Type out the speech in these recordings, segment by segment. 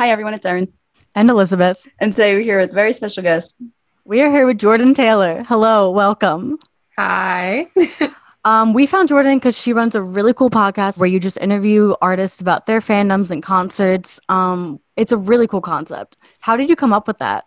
Hi, everyone. It's Erin. And Elizabeth. And today we're here with a very special guest. We are here with Jordan Taylor. Hello, welcome. Hi. um, we found Jordan because she runs a really cool podcast where you just interview artists about their fandoms and concerts. Um, it's a really cool concept. How did you come up with that?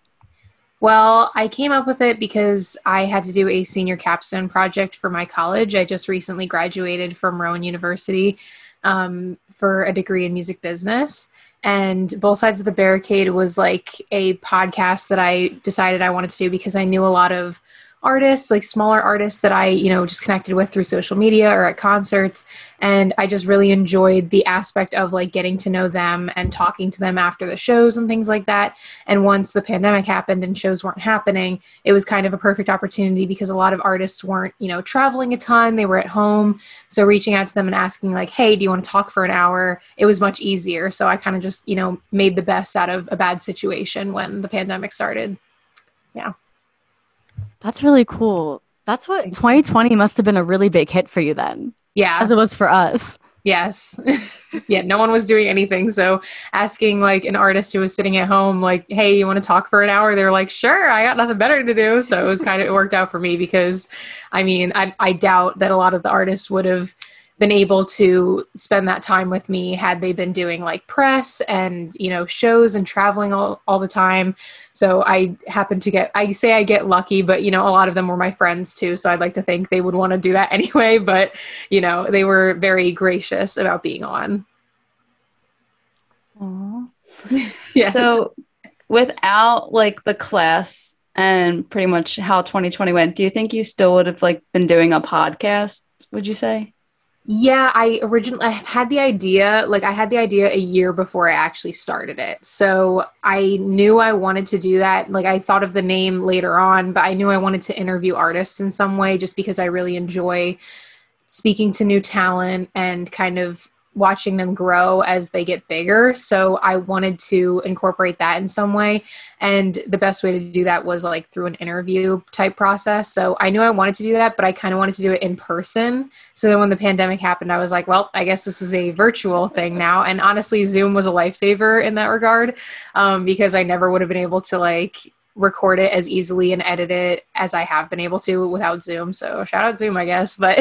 Well, I came up with it because I had to do a senior capstone project for my college. I just recently graduated from Rowan University um, for a degree in music business. And Both Sides of the Barricade was like a podcast that I decided I wanted to do because I knew a lot of artists, like smaller artists that I, you know, just connected with through social media or at concerts. And I just really enjoyed the aspect of like getting to know them and talking to them after the shows and things like that. And once the pandemic happened and shows weren't happening, it was kind of a perfect opportunity because a lot of artists weren't, you know, traveling a ton, they were at home. So reaching out to them and asking, like, hey, do you want to talk for an hour? It was much easier. So I kind of just, you know, made the best out of a bad situation when the pandemic started. Yeah. That's really cool. That's what 2020 must have been a really big hit for you then. Yeah. As it was for us. Yes. yeah, no one was doing anything. So asking like an artist who was sitting at home, like, hey, you want to talk for an hour? They're like, sure, I got nothing better to do. So it was kind of, it worked out for me because I mean, I, I doubt that a lot of the artists would have been able to spend that time with me had they been doing like press and you know shows and traveling all, all the time so i happen to get i say i get lucky but you know a lot of them were my friends too so i'd like to think they would want to do that anyway but you know they were very gracious about being on Aww. yes. so without like the class and pretty much how 2020 went do you think you still would have like been doing a podcast would you say yeah, I originally I had the idea, like I had the idea a year before I actually started it. So I knew I wanted to do that. Like I thought of the name later on, but I knew I wanted to interview artists in some way just because I really enjoy speaking to new talent and kind of watching them grow as they get bigger. So I wanted to incorporate that in some way. And the best way to do that was like through an interview type process. So I knew I wanted to do that, but I kind of wanted to do it in person. So then when the pandemic happened, I was like, well, I guess this is a virtual thing now. And honestly, Zoom was a lifesaver in that regard um, because I never would have been able to like record it as easily and edit it as I have been able to without Zoom. So shout out Zoom, I guess. But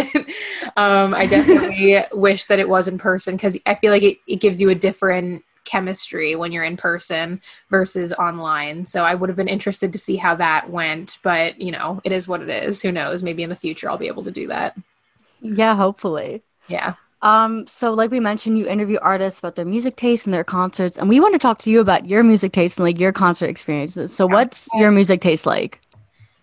um, I definitely wish that it was in person because I feel like it, it gives you a different chemistry when you're in person versus online. So I would have been interested to see how that went. But, you know, it is what it is. Who knows? Maybe in the future I'll be able to do that. Yeah, hopefully. Yeah. Um, so like we mentioned, you interview artists about their music taste and their concerts, and we want to talk to you about your music taste and like your concert experiences. So what's your music taste like?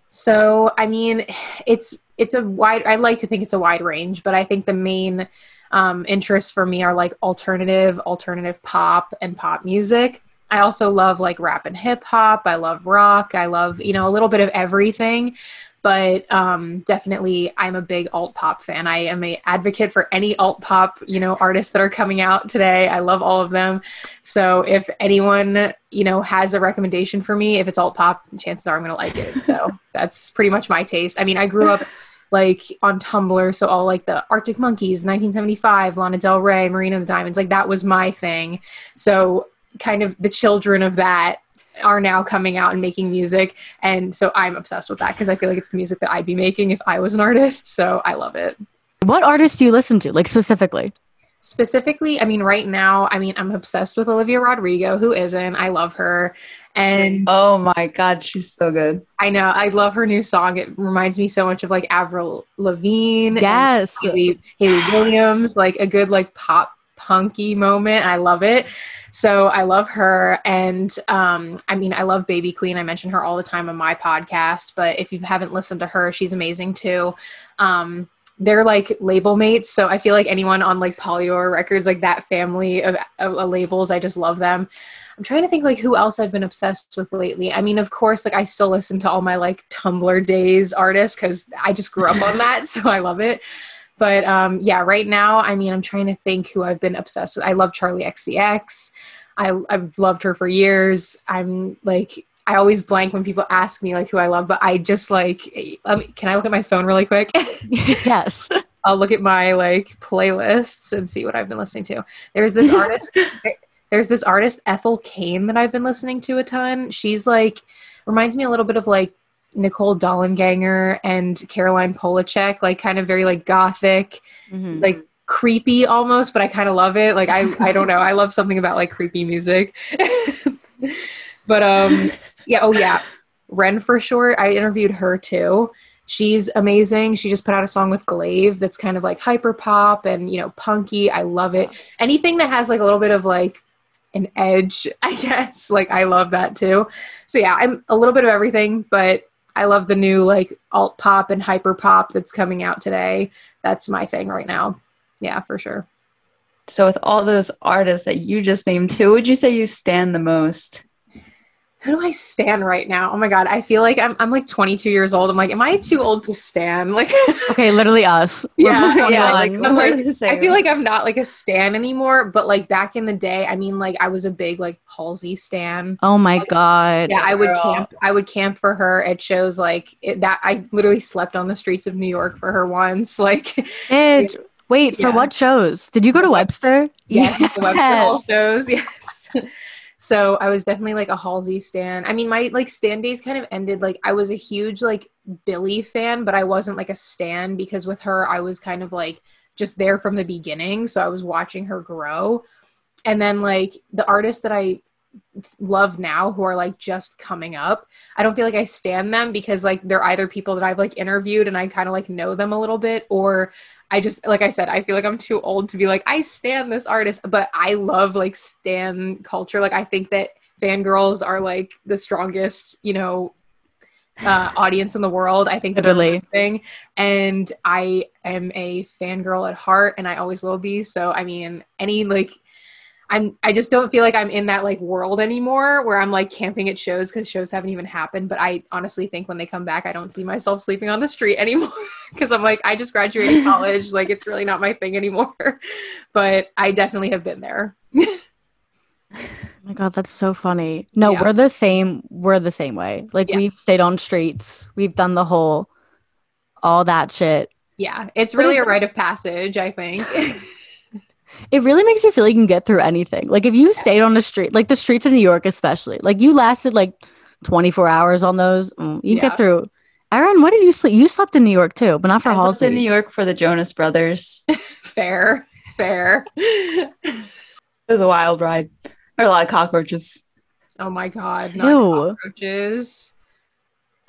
So I mean, it's it's a wide. I like to think it's a wide range, but I think the main um, interests for me are like alternative, alternative pop, and pop music. I also love like rap and hip hop. I love rock. I love you know a little bit of everything but um, definitely i'm a big alt pop fan. I am a advocate for any alt pop you know artists that are coming out today. I love all of them. So if anyone you know has a recommendation for me if it's alt pop chances are i'm going to like it. So that's pretty much my taste. I mean i grew up like on tumblr so all like the arctic monkeys 1975 lana del rey marina and the diamonds like that was my thing. So kind of the children of that are now coming out and making music. And so I'm obsessed with that because I feel like it's the music that I'd be making if I was an artist. So I love it. What artists do you listen to, like specifically? Specifically, I mean, right now, I mean, I'm obsessed with Olivia Rodrigo. Who isn't? I love her. And oh my God, she's so good. I know. I love her new song. It reminds me so much of like Avril Lavigne. Yes. Haley, Hayley yes. Williams, like a good like pop punky moment. I love it. So I love her. And um, I mean, I love Baby Queen. I mention her all the time on my podcast. But if you haven't listened to her, she's amazing too. Um, they're like label mates. So I feel like anyone on like Polydor Records, like that family of, of, of labels, I just love them. I'm trying to think like who else I've been obsessed with lately. I mean, of course, like I still listen to all my like Tumblr days artists because I just grew up on that, so I love it. But um, yeah, right now, I mean, I'm trying to think who I've been obsessed with. I love Charli XCX. I, I've loved her for years. I'm like, I always blank when people ask me like who I love, but I just like, let me, can I look at my phone really quick? yes. I'll look at my like playlists and see what I've been listening to. There's this artist. there's this artist Ethel Cain that I've been listening to a ton. She's like reminds me a little bit of like Nicole Dollanganger and Caroline Polachek, like kind of very like gothic, mm-hmm. like creepy almost, but I kind of love it. Like I I don't know, I love something about like creepy music. but um yeah, oh yeah. Ren for short. I interviewed her too. She's amazing. She just put out a song with Glaive that's kind of like hyper pop and you know punky. I love it. Anything that has like a little bit of like an edge, I guess. Like I love that too. So yeah, I'm a little bit of everything, but I love the new like alt pop and hyper pop that's coming out today. That's my thing right now. Yeah, for sure. So with all those artists that you just named, who would you say you stand the most? Who do I stand right now? Oh my god, I feel like I'm I'm like 22 years old. I'm like, am I too old to stand? Like, okay, literally us. Yeah, yeah. Like, like I feel like I'm not like a stan anymore. But like back in the day, I mean, like I was a big like Halsey stan. Oh my like, god. Yeah, I would camp. I would camp for her at shows like it, that. I literally slept on the streets of New York for her once. Like, Edge. Wait, for yeah. what shows? Did you go to Webster? Yes, yes. Webster shows. Yes. So I was definitely like a Halsey stan. I mean, my like stan days kind of ended. Like I was a huge like Billie fan, but I wasn't like a stan because with her I was kind of like just there from the beginning. So I was watching her grow. And then like the artists that I love now who are like just coming up i don't feel like i stand them because like they're either people that i've like interviewed and i kind of like know them a little bit or I just like I said, I feel like I'm too old to be like I stand this artist, but I love like stan culture. Like I think that fangirls are like the strongest, you know, uh, audience in the world. I think literally thing, and I am a fangirl at heart, and I always will be. So I mean, any like I'm I just don't feel like I'm in that like world anymore where I'm like camping at shows because shows haven't even happened. But I honestly think when they come back, I don't see myself sleeping on the street anymore because I'm like I just graduated college, like it's really not my thing anymore. but I definitely have been there. oh my god, that's so funny. No, yeah. we're the same. We're the same way. Like yeah. we've stayed on streets. We've done the whole all that shit. Yeah, it's really a rite of passage, I think. It really makes you feel like you can get through anything. Like if you stayed on the street, like the streets of New York, especially, like you lasted like 24 hours on those, mm, you yeah. get through. Erin, what did you sleep? You slept in New York too, but not for I Halsey. in New York for the Jonas Brothers. fair, fair. it was a wild ride. There were a lot of cockroaches. Oh my god, not cockroaches.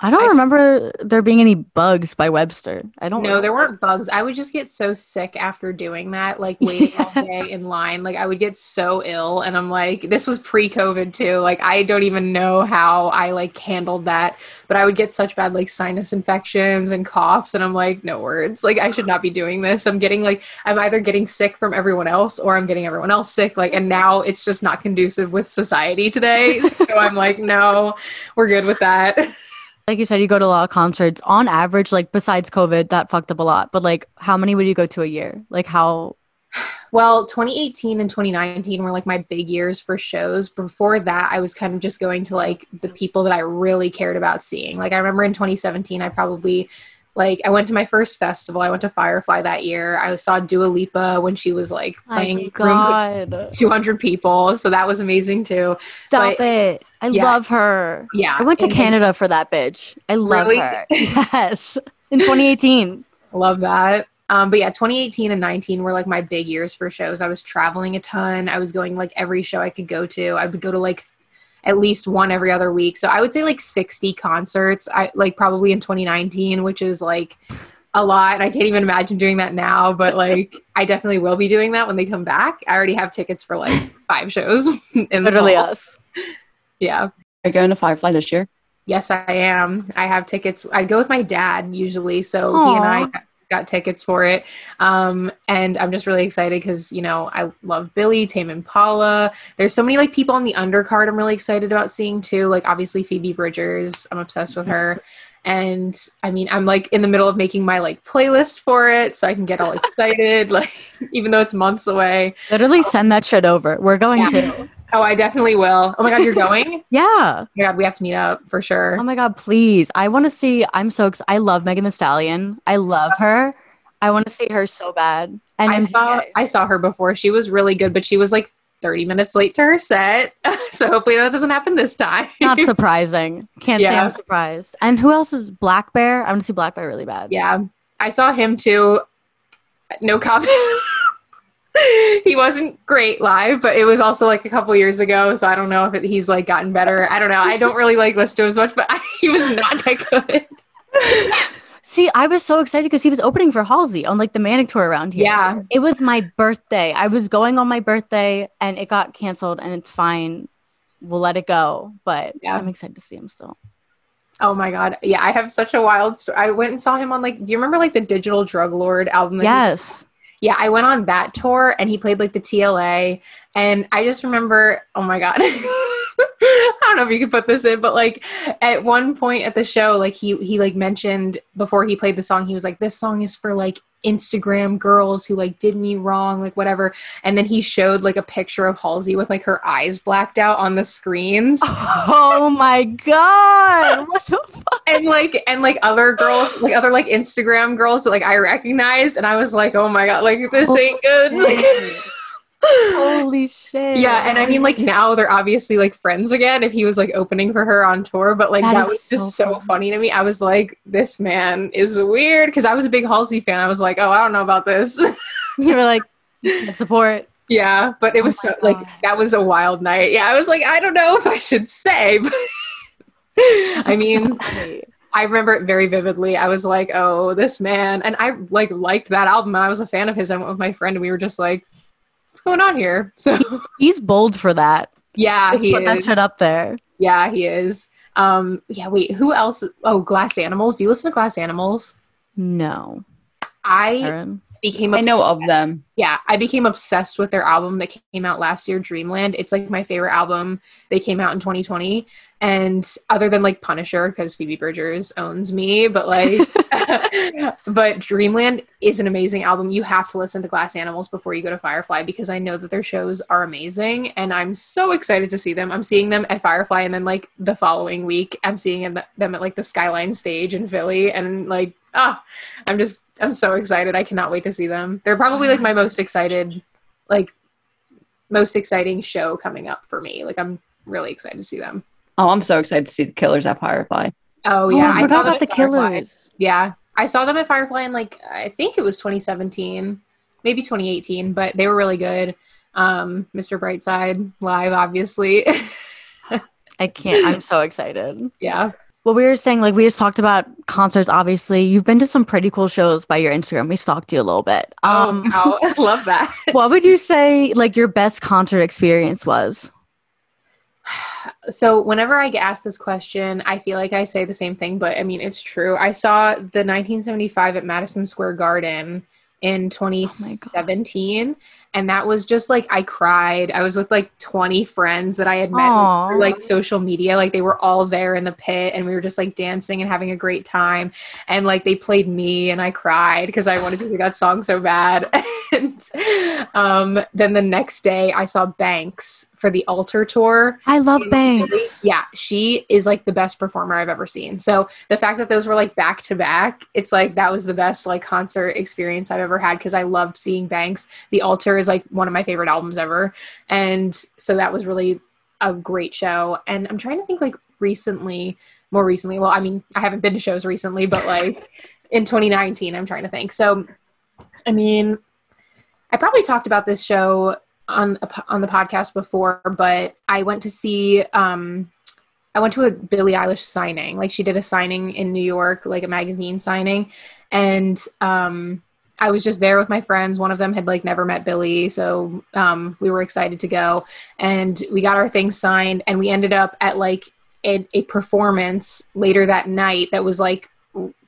I don't I, remember there being any bugs by Webster. I don't. No, there weren't bugs. I would just get so sick after doing that, like waiting yes. all day in line. Like I would get so ill, and I'm like, this was pre-COVID too. Like I don't even know how I like handled that, but I would get such bad like sinus infections and coughs, and I'm like, no words. Like I should not be doing this. I'm getting like I'm either getting sick from everyone else or I'm getting everyone else sick. Like, and now it's just not conducive with society today. so I'm like, no, we're good with that like you said, you go to a lot of concerts. On average, like besides COVID, that fucked up a lot. But like, how many would you go to a year? Like, how? Well, 2018 and 2019 were like my big years for shows. Before that, I was kind of just going to like the people that I really cared about seeing. Like, I remember in 2017, I probably like I went to my first festival. I went to Firefly that year. I saw Dua Lipa when she was like playing God. 200 people. So that was amazing too. Stop but, it. I yeah. love her. Yeah. I went to and, Canada for that bitch. I love really? her. yes. In 2018. love that. Um, but yeah, 2018 and 19 were like my big years for shows. I was traveling a ton. I was going like every show I could go to. I would go to like at least one every other week. So I would say like 60 concerts. I like probably in 2019, which is like a lot. I can't even imagine doing that now, but like I definitely will be doing that when they come back. I already have tickets for like five shows in literally us. Yeah. Are you going to Firefly this year? Yes, I am. I have tickets. I go with my dad usually, so Aww. he and I got tickets for it. Um, and I'm just really excited because, you know, I love Billie, Tame Impala. There's so many like people on the undercard I'm really excited about seeing too. Like obviously Phoebe Bridgers. I'm obsessed with her. And I mean, I'm like in the middle of making my like playlist for it so I can get all excited, like even though it's months away. Literally send that shit over. We're going yeah. to. Oh, I definitely will. Oh my god, you're going? yeah. Oh yeah, we have to meet up for sure. Oh my god, please. I want to see. I'm so excited. I love Megan Thee Stallion. I love her. I want to see her so bad. And I saw I saw her before. She was really good, but she was like 30 minutes late to her set. so hopefully that doesn't happen this time. Not surprising. Can't yeah. say I'm surprised. And who else is blackbear? I want to see blackbear really bad. Yeah. I saw him too. No comment. he wasn't great live, but it was also like a couple years ago, so I don't know if it, he's like gotten better. I don't know. I don't really like listen to him as much, but I, he was not that good. See, I was so excited because he was opening for Halsey on like the Manic tour around here. Yeah. It was my birthday. I was going on my birthday and it got canceled and it's fine. We'll let it go. But yeah. I'm excited to see him still. Oh my god. Yeah, I have such a wild story. I went and saw him on like do you remember like the Digital Drug Lord album? Yes. yeah, I went on that tour and he played like the TLA and I just remember, oh my god. I don't know if you could put this in, but like at one point at the show, like he he like mentioned before he played the song, he was like, "This song is for like Instagram girls who like did me wrong, like whatever." And then he showed like a picture of Halsey with like her eyes blacked out on the screens. Oh my god! What the fuck? And like and like other girls, like other like Instagram girls that like I recognized, and I was like, "Oh my god, like this oh ain't good." Like, Holy shit. Yeah, and I mean like now they're obviously like friends again if he was like opening for her on tour, but like that, that was just so, so funny to me. I was like, this man is weird because I was a big Halsey fan. I was like, oh, I don't know about this. you were like, support. Yeah, but it oh was oh so God. like that was a wild night. Yeah, I was like, I don't know if I should say, but I mean, so I remember it very vividly. I was like, "Oh, this man," and I like liked that album. I was a fan of his. I went with my friend, and we were just like, what's going on here? So he's bold for that. Yeah, Just he put is. that shit up there. Yeah, he is. Um, yeah, wait, who else? Oh, Glass Animals. Do you listen to Glass Animals? No. I Erin? became obsessed. I know of them. Yeah, I became obsessed with their album that came out last year, Dreamland. It's like my favorite album. They came out in 2020. And other than like Punisher, because Phoebe Bridgers owns me, but like, but Dreamland is an amazing album. You have to listen to Glass Animals before you go to Firefly because I know that their shows are amazing, and I'm so excited to see them. I'm seeing them at Firefly, and then like the following week, I'm seeing them at like the Skyline stage in Philly, and like, ah, oh, I'm just, I'm so excited. I cannot wait to see them. They're probably like my most excited, like, most exciting show coming up for me. Like, I'm really excited to see them. Oh, I'm so excited to see the Killers at Firefly. Oh yeah, oh, I forgot about the Firefly. Killers. Yeah, I saw them at Firefly in like I think it was 2017, maybe 2018, but they were really good. Um, Mr. Brightside live, obviously. I can't. I'm so excited. Yeah. Well, we were saying like we just talked about concerts. Obviously, you've been to some pretty cool shows by your Instagram. We stalked you a little bit. Oh, um, oh, wow. I love that. what would you say like your best concert experience was? so whenever I get asked this question, I feel like I say the same thing, but I mean it's true. I saw the 1975 at Madison Square Garden in 2017 oh and that was just like I cried. I was with like 20 friends that I had met through like social media. Like they were all there in the pit and we were just like dancing and having a great time. And like they played me and I cried because I wanted to hear that song so bad. and um, then the next day I saw Banks for the Altar tour. I love Banks. Yeah, she is like the best performer I've ever seen. So the fact that those were like back to back, it's like that was the best like concert experience I've ever had because I loved seeing Banks. The Altar is like one of my favorite albums ever. And so that was really a great show. And I'm trying to think like recently, more recently. Well, I mean, I haven't been to shows recently, but like in 2019, I'm trying to think. So, I mean, I probably talked about this show on on the podcast before, but I went to see um I went to a Billie Eilish signing. Like she did a signing in New York, like a magazine signing, and um I was just there with my friends. One of them had like never met Billie, so um, we were excited to go, and we got our things signed, and we ended up at like a, a performance later that night that was like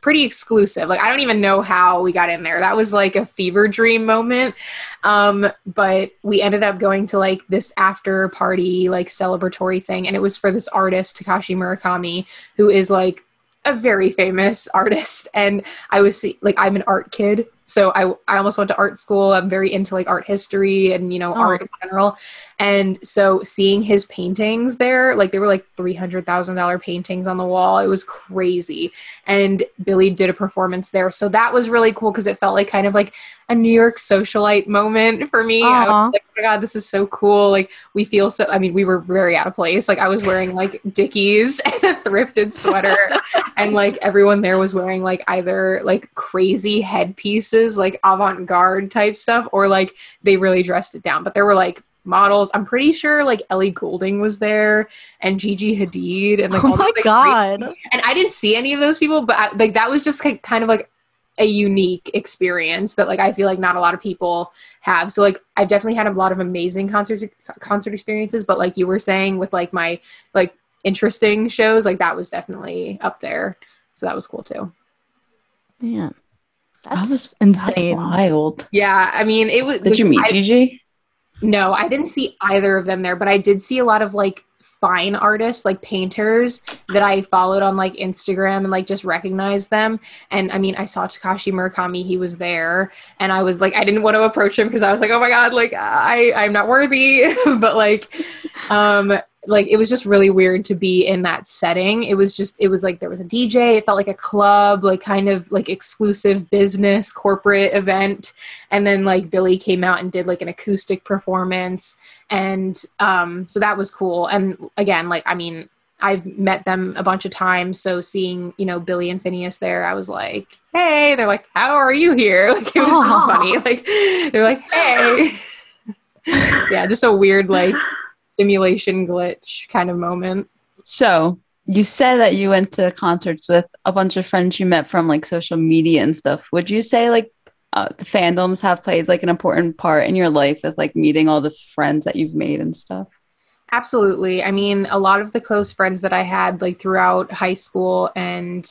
pretty exclusive. Like I don't even know how we got in there. That was like a fever dream moment. Um, but we ended up going to like this after party, like celebratory thing, and it was for this artist Takashi Murakami, who is like a very famous artist. And I was like, I'm an art kid, So I, I almost went to art school. I'm very into like art history and, you know, oh. art in general. And so seeing his paintings there, like they were like $300,000 paintings on the wall. It was crazy. And Billie did a performance there. So that was really cool because it felt like kind of like a New York socialite moment for me. I was like, oh my God, this is so cool. Like we feel so, I mean, we were very out of place. Like I was wearing like Dickies and a thrifted sweater and like everyone there was wearing like either like crazy headpieces, like avant-garde type stuff, or like they really dressed it down. But there were like models. I'm pretty sure like Ellie Goulding was there and Gigi Hadid and like oh my god. Crazy. And I didn't see any of those people, but I, like that was just kind of like a unique experience that like I feel like not a lot of people have. So like I've definitely had a lot of amazing concerts concert experiences, but like you were saying with like my like interesting shows, like that was definitely up there. So that was cool too. Man. That's that was insane. That's wild. Yeah, I mean, it was. Did you meet I, Gigi? No, I didn't see either of them there, but I did see a lot of like fine artists, like painters that I followed on like Instagram and like just recognized them. And I mean, I saw Takashi Murakami, he was there, and I was like, I didn't want to approach him because I was like, oh my god, like I I'm not worthy, but like, um, like it was just really weird to be in that setting. It was just it was like there was a dj it felt like a club like kind of like exclusive business corporate event. And then like billie came out and did like an acoustic performance. And um so that was cool. And again like i mean i've met them a bunch of times. So seeing you know billie and finneas there i was like hey they're like how are you here? Like it was Aww. just funny. Like they're like hey. Yeah just a weird like simulation glitch kind of moment. So you said that you went to concerts with a bunch of friends you met from like social media and stuff. Would you say like uh, the fandoms have played like an important part in your life with like meeting all the friends that you've made and stuff? Absolutely. I mean, a lot of the close friends that I had like throughout high school and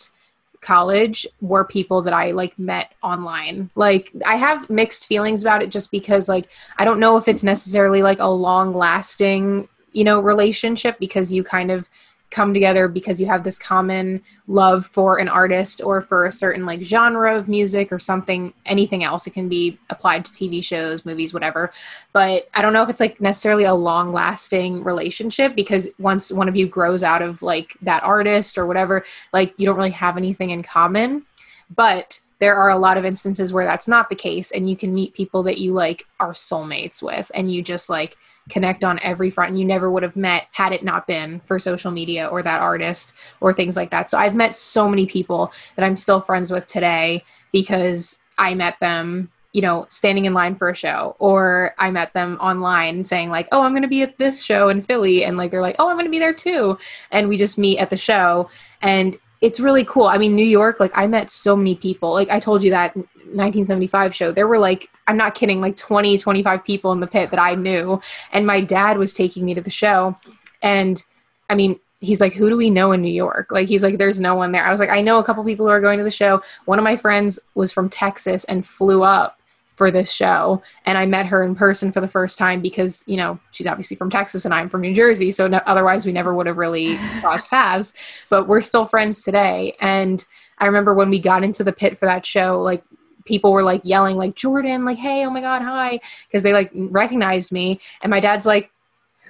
college were people that I like met online. Like I have mixed feelings about it just because like I don't know if it's necessarily like a long lasting, you know, relationship because you kind of come together because you have this common love for an artist or for a certain like genre of music or something anything else it can be applied to tv shows movies whatever. But i don't know if it's like necessarily a long lasting relationship because once one of you grows out of like that artist or whatever like you don't really have anything in common. But there are a lot of instances where that's not the case and you can meet people that you like are soulmates with and you just like connect on every front and you never would have met had it not been for social media or that artist or things like that. So I've met so many people that I'm still friends with today because I met them, you know, standing in line for a show or I met them online saying like, "Oh, I'm going to be at this show in Philly." And like they're like, "Oh, I'm going to be there too." And we just meet at the show and it's really cool. I mean, New York, like I met so many people. Like I told you that 1975 show, there were like, I'm not kidding, like 20, 25 people in the pit that I knew. And my dad was taking me to the show. And I mean, he's like, who do we know in New York? Like, he's like, there's no one there. I was like, I know a couple people who are going to the show. One of my friends was from Texas and flew up for this show. And i met her in person for the first time because you know she's obviously from texas and i'm from new jersey so no, otherwise we never would have really crossed paths. But we're still friends today. And i remember when we got into the pit for that show like people were like yelling like jordan like hey oh my god hi because they like recognized me. And my dad's like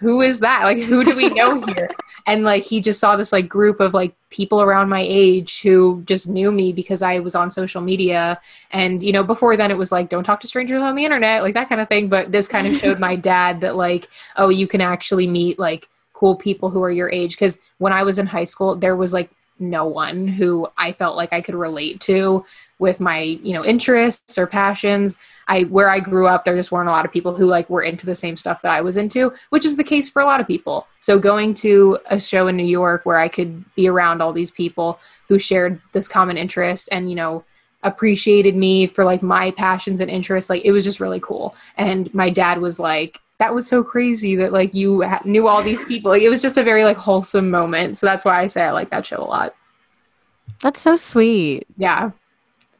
who is that? Like who do we know here and like he just saw this like group of like people around my age who just knew me because I was on social media. And you know before then it was like don't talk to strangers on the internet like that kind of thing. But this kind of showed my dad that like oh you can actually meet like cool people who are your age. Because when I was in high school there was like no one who I felt like I could relate to with my you know interests or passions. I where i grew up there just weren't a lot of people who like were into the same stuff that i was into which is the case for a lot of people. So going to a show in new york where i could be around all these people who shared this common interest and you know appreciated me for like my passions and interests like it was just really cool. And my dad was like that was so crazy that like you ha- knew all these people. Like, it was just a very like wholesome moment. So that's why i say i like that show a lot. That's so sweet. Yeah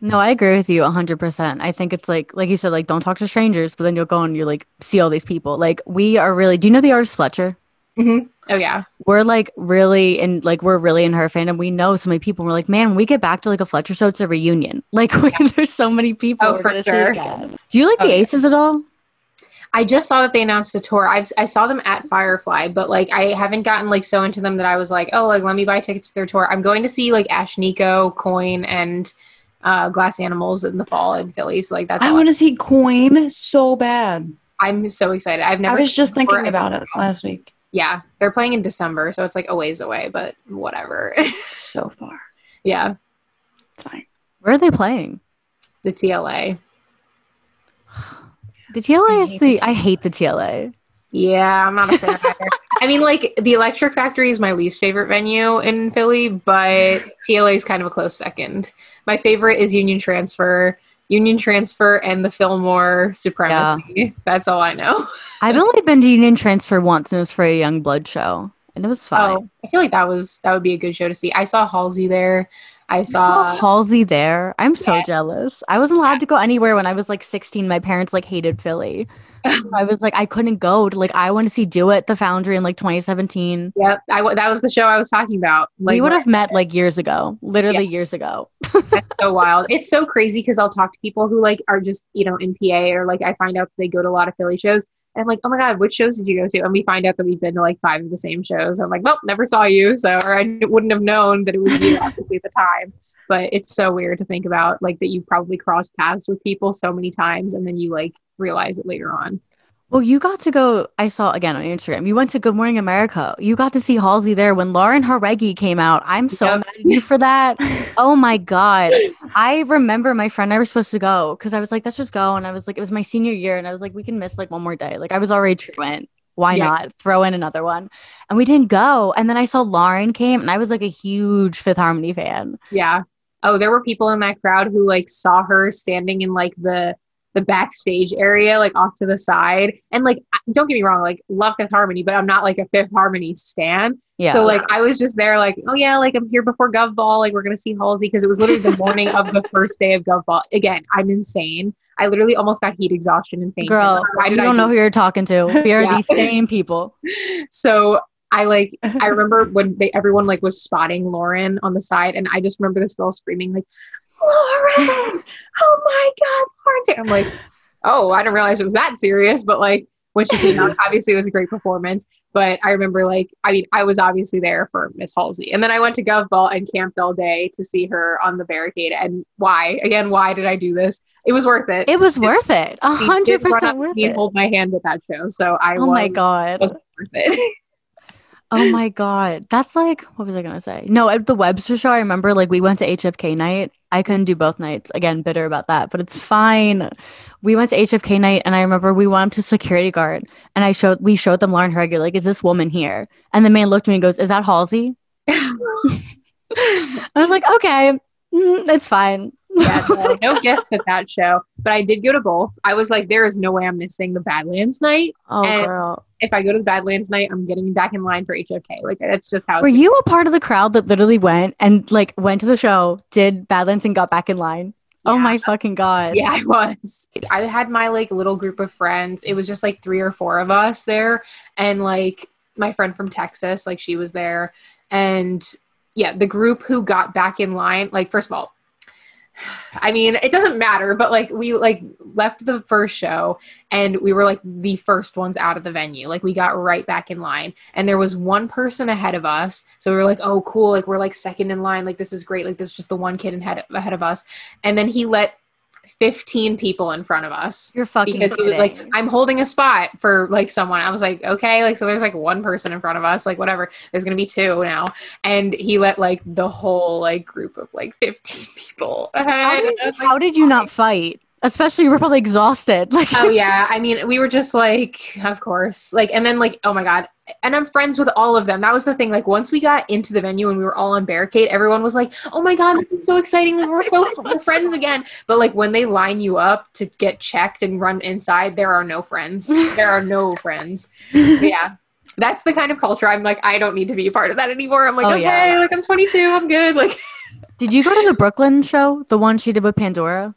no, I agree with you 100%. I think it's like, like you said, like, don't talk to strangers, but then you'll go and you like see all these people. Like, we are really, do you know the artist Fletcher? Mm-hmm. Oh yeah, we're like really in like we're really in her fandom. We know so many people. We're like, man, when we get back to like a Fletcher show, it's a reunion. Like we, there's so many people. Oh, for sure. Do you like oh, the Aces at all? I just saw that they announced a tour. I've, I saw them at Firefly, but like I haven't gotten like so into them that I was like, oh, like let me buy tickets for their tour. I'm going to see like Ashnikko, Coin, and uh, Glass Animals in the fall in Philly. So like that's. I want to see Coin so bad. I'm so excited. I've never. I was just thinking about it last week. Yeah, they're playing in December, so it's like a ways away, but whatever. so far. Yeah, it's fine. Where are they playing? The TLA. The TLA is the, I hate the TLA. Yeah, I'm not a fan of either. I mean, like the Electric Factory is my least favorite venue in Philly, but TLA is kind of a close second. My favorite is Union Transfer, Union Transfer, and the Fillmore Supremacy. Yeah. That's all I know. I've only been to Union Transfer once, and it was for a YUNGBLUD show, and it was fun. Oh, I feel like that was that would be a good show to see. I saw Halsey there. I saw, saw Halsey there. I'm so yeah. jealous. I wasn't allowed to go anywhere when I was like 16. My parents like hated Philly. I was like, I couldn't go to like, I want to see Do It, The Foundry in like 2017. Yep. I, that was the show I was talking about. Like, we would have met like years ago, literally yeah. years ago. That's so wild. It's so crazy because I'll talk to people who like are just, you know, in PA or like I find out they go to a lot of Philly shows and like, oh my God, which shows did you go to? And we find out that we've been to like five of the same shows. I'm like, well, never saw you. So, or I wouldn't have known that it was you at the time but it's so weird to think about like that you probably crossed paths with people so many times and then you like realize it later on well you got to go i saw again on instagram you went to good morning america. You got to see halsey there when lauren Jauregui came out. I'm so yep. mad at you for that. Oh my god. I remember my friend and i were supposed to go because i was like let's just go and i was like it was my senior year and i was like we can miss like one more day. Like i was already truant. Why yeah. not throw in another one? And we didn't go. And then i saw lauren came and i was like a huge fifth harmony fan. Yeah. Oh, there were people in that crowd who like saw her standing in like the the backstage area, like off to the side. And like, don't get me wrong, like love Fifth Harmony, but I'm not like a Fifth Harmony stan. Yeah. So like, I was just there, like, oh yeah, like I'm here before Gov Ball. Like we're gonna see Halsey because it was literally the morning of the first day of Gov Ball. Again, I'm insane. I literally almost got heat exhaustion and fainted. Girl, Why did you don't know who you're talking to. We are yeah. the same people. So I like I remember when they everyone like was spotting Lauren on the side, and I just remember this girl screaming like, "Lauren! Oh my God, Lauren!" I'm like, "Oh, I didn't realize it was that serious." But like when she came out, obviously it was a great performance. But I remember like I mean I was obviously there for Miss Halsey, and then I went to Gov Ball and camped all day to see her on the barricade. And why again? Why did I do this? It was worth it. It was worth it. A hundred percent worth it. Hold my hand at that show, so I. Oh was, my god. Was worth it. Oh my god, that's like what was I gonna say? No, at the Webster show, I remember like we went to HFK night. I couldn't do both nights. Again, bitter about that, but it's fine. We went to HFK night, and I remember we went up to security guard, and I showed we showed them Lauren Jauregui, like, is this woman here? And the man looked at me and goes, "Is that Halsey?" I was like, okay, mm, it's fine yeah, no, no guests at that show, but I did go to both. I was like, there is no way I'm missing the Badlands night. Oh, and girl. If I go to the Badlands night, I'm getting back in line for HFK. Like that's just how. Were you a part of the crowd that literally went and like went to the show, did Badlands, and got back in line? Oh yeah. Oh my fucking god. Yeah, I was. I had my like little group of friends. It was just like three or four of us there and like my friend from Texas, like she was there and yeah, the group who got back in line, like first of all, I mean, it doesn't matter, but like we like left the first show and we were like the first ones out of the venue. Like we got right back in line and there was one person ahead of us. So we were like, "Oh, cool. Like we're like second in line. Like this is great. Like there's just the one kid ahead ahead of us." And then he let 15 people in front of us. You're fucking because kidding. he was like, I'm holding a spot for like someone. I was like, okay, like so there's like one person in front of us, like whatever. There's gonna be two now, and he let like the whole like group of like 15 people How did, like, how did you not fight? Especially, we're probably exhausted. Like, oh yeah, I mean, we were just like, of course, like, and then like, oh my god, and I'm friends with all of them. That was the thing. Like once we got into the venue and we were all on barricade, everyone was like, "Oh my god, this is so exciting! We're so we're friends again." But like when they line you up to get checked and run inside, there are no friends. There are no friends. yeah, that's the kind of culture I'm like. I don't need to be a part of that anymore. I'm like, oh, okay, yeah. like I'm 22, I'm good. Like, did you go to the Brooklyn show, the one she did with Pandora?